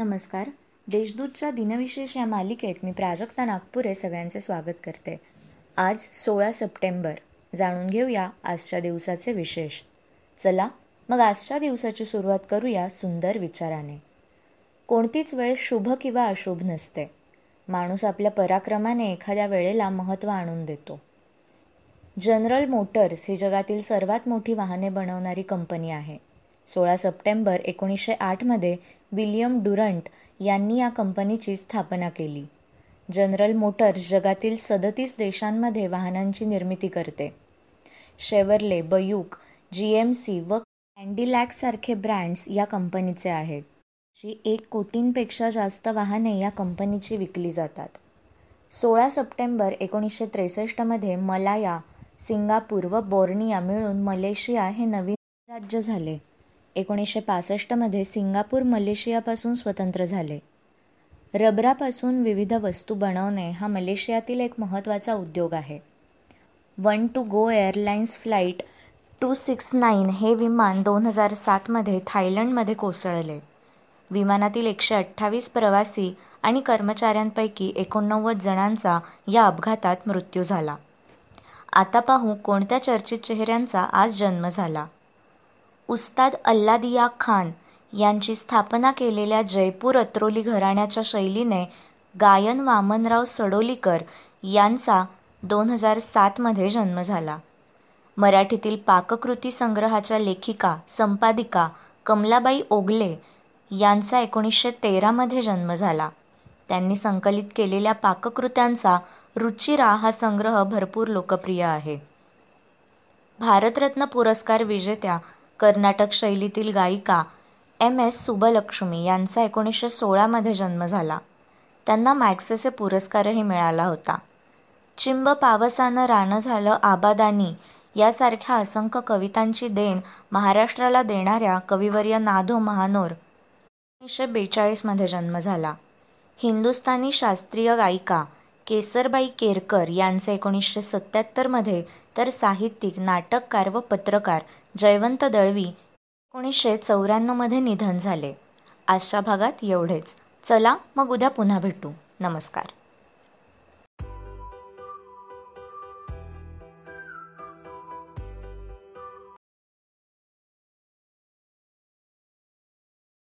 नमस्कार. देशदूतच्या दिनविशेष या मालिकेत मी प्राजक्ता नागपुरे सगळ्यांचे स्वागत करते. आज सोळा सप्टेंबर. जाणून घेऊया आजच्या दिवसाचे विशेष. चला मग आजच्या दिवसाची सुरुवात करूया सुंदर विचाराने. कोणतीच वेळ शुभ किंवा अशुभ नसते. माणूस आपल्या पराक्रमाने एखाद्या वेळेला महत्त्व आणून देतो. जनरल मोटर्स ही जगातील सर्वात मोठी वाहने बनवणारी कंपनी आहे. सोळा सप्टेंबर एकोणीसशे आठमध्ये विलियम डुरंट यांनी या कंपनीची स्थापना केली. जनरल मोटर्स जगातील सदतीस देशांमध्ये वाहनांची निर्मिती करते. Chevrolet Buick G M C व कॅन्डिलॅकसारखे ब्रँड्स या कंपनीचे आहेत जी एक कोटींपेक्षा जास्त वाहने या कंपनीची विकली जातात. सोळा सप्टेंबर एकोणीसशे त्रेसष्टमध्ये मलाया सिंगापूर व बोर्निया मिळून मलेशिया हे नवीन राज्य झाले. एकोणीसशे पासष्टमध्ये सिंगापूर मलेशियापासून स्वतंत्र झाले. रबरापासून विविध वस्तू बनवणे हा मलेशियातील एक महत्त्वाचा उद्योग आहे. One two go airlines flight two six nine हे विमान दोन हजार सातमध्ये थायलंडमध्ये कोसळले. विमानातील एकशे अठ्ठावीस प्रवासी आणि कर्मचाऱ्यांपैकी एकोणनव्वद जणांचा या अपघातात मृत्यू झाला. आता पाहू कोणत्या चर्चित चेहऱ्यांचा आज जन्म झाला. उस्ताद अल्लादिया खान यांची स्थापना केलेल्या जयपूर अत्रोली घराण्याच्या शैलीने गायन वामनराव सडोलीकर यांचा दोन हजार सातमध्ये जन्म झाला. मराठीतील पाककृती संग्रहाच्या लेखिका संपादिका कमलाबाई ओगले यांचा एकोणीसशे तेरामध्ये जन्म झाला. त्यांनी संकलित केलेल्या पाककृत्यांचा रुचिरा हा संग्रह भरपूर लोकप्रिय आहे. भारतरत्न पुरस्कार विजेत्या कर्नाटक शैलीतील गायिका एम एस सुबलक्ष्मी यांचा एकोणीसशे सोळामध्ये जन्म झाला. त्यांना मॅक्सेसे पुरस्कारही मिळाला होता. चिंब पावसानं रानं झालं आबादानी यासारख्या असंख्य कवितांची देण महाराष्ट्राला देणाऱ्या कविवर्य नाधो महानोर एकोणीसशे बेचाळीसमध्ये जन्म झाला. हिंदुस्थानी शास्त्रीय गायिका केसरबाई केरकर यांचे एकोणीसशे सत्त्याहत्तरमध्ये तर साहित्यिक नाटककार व पत्रकार जयवंत दळवी एकोणीसशे चौऱ्याण्णवमध्ये निधन झाले. आजच्या भागात एवढेच. चला मग उद्या पुन्हा भेटू. नमस्कार.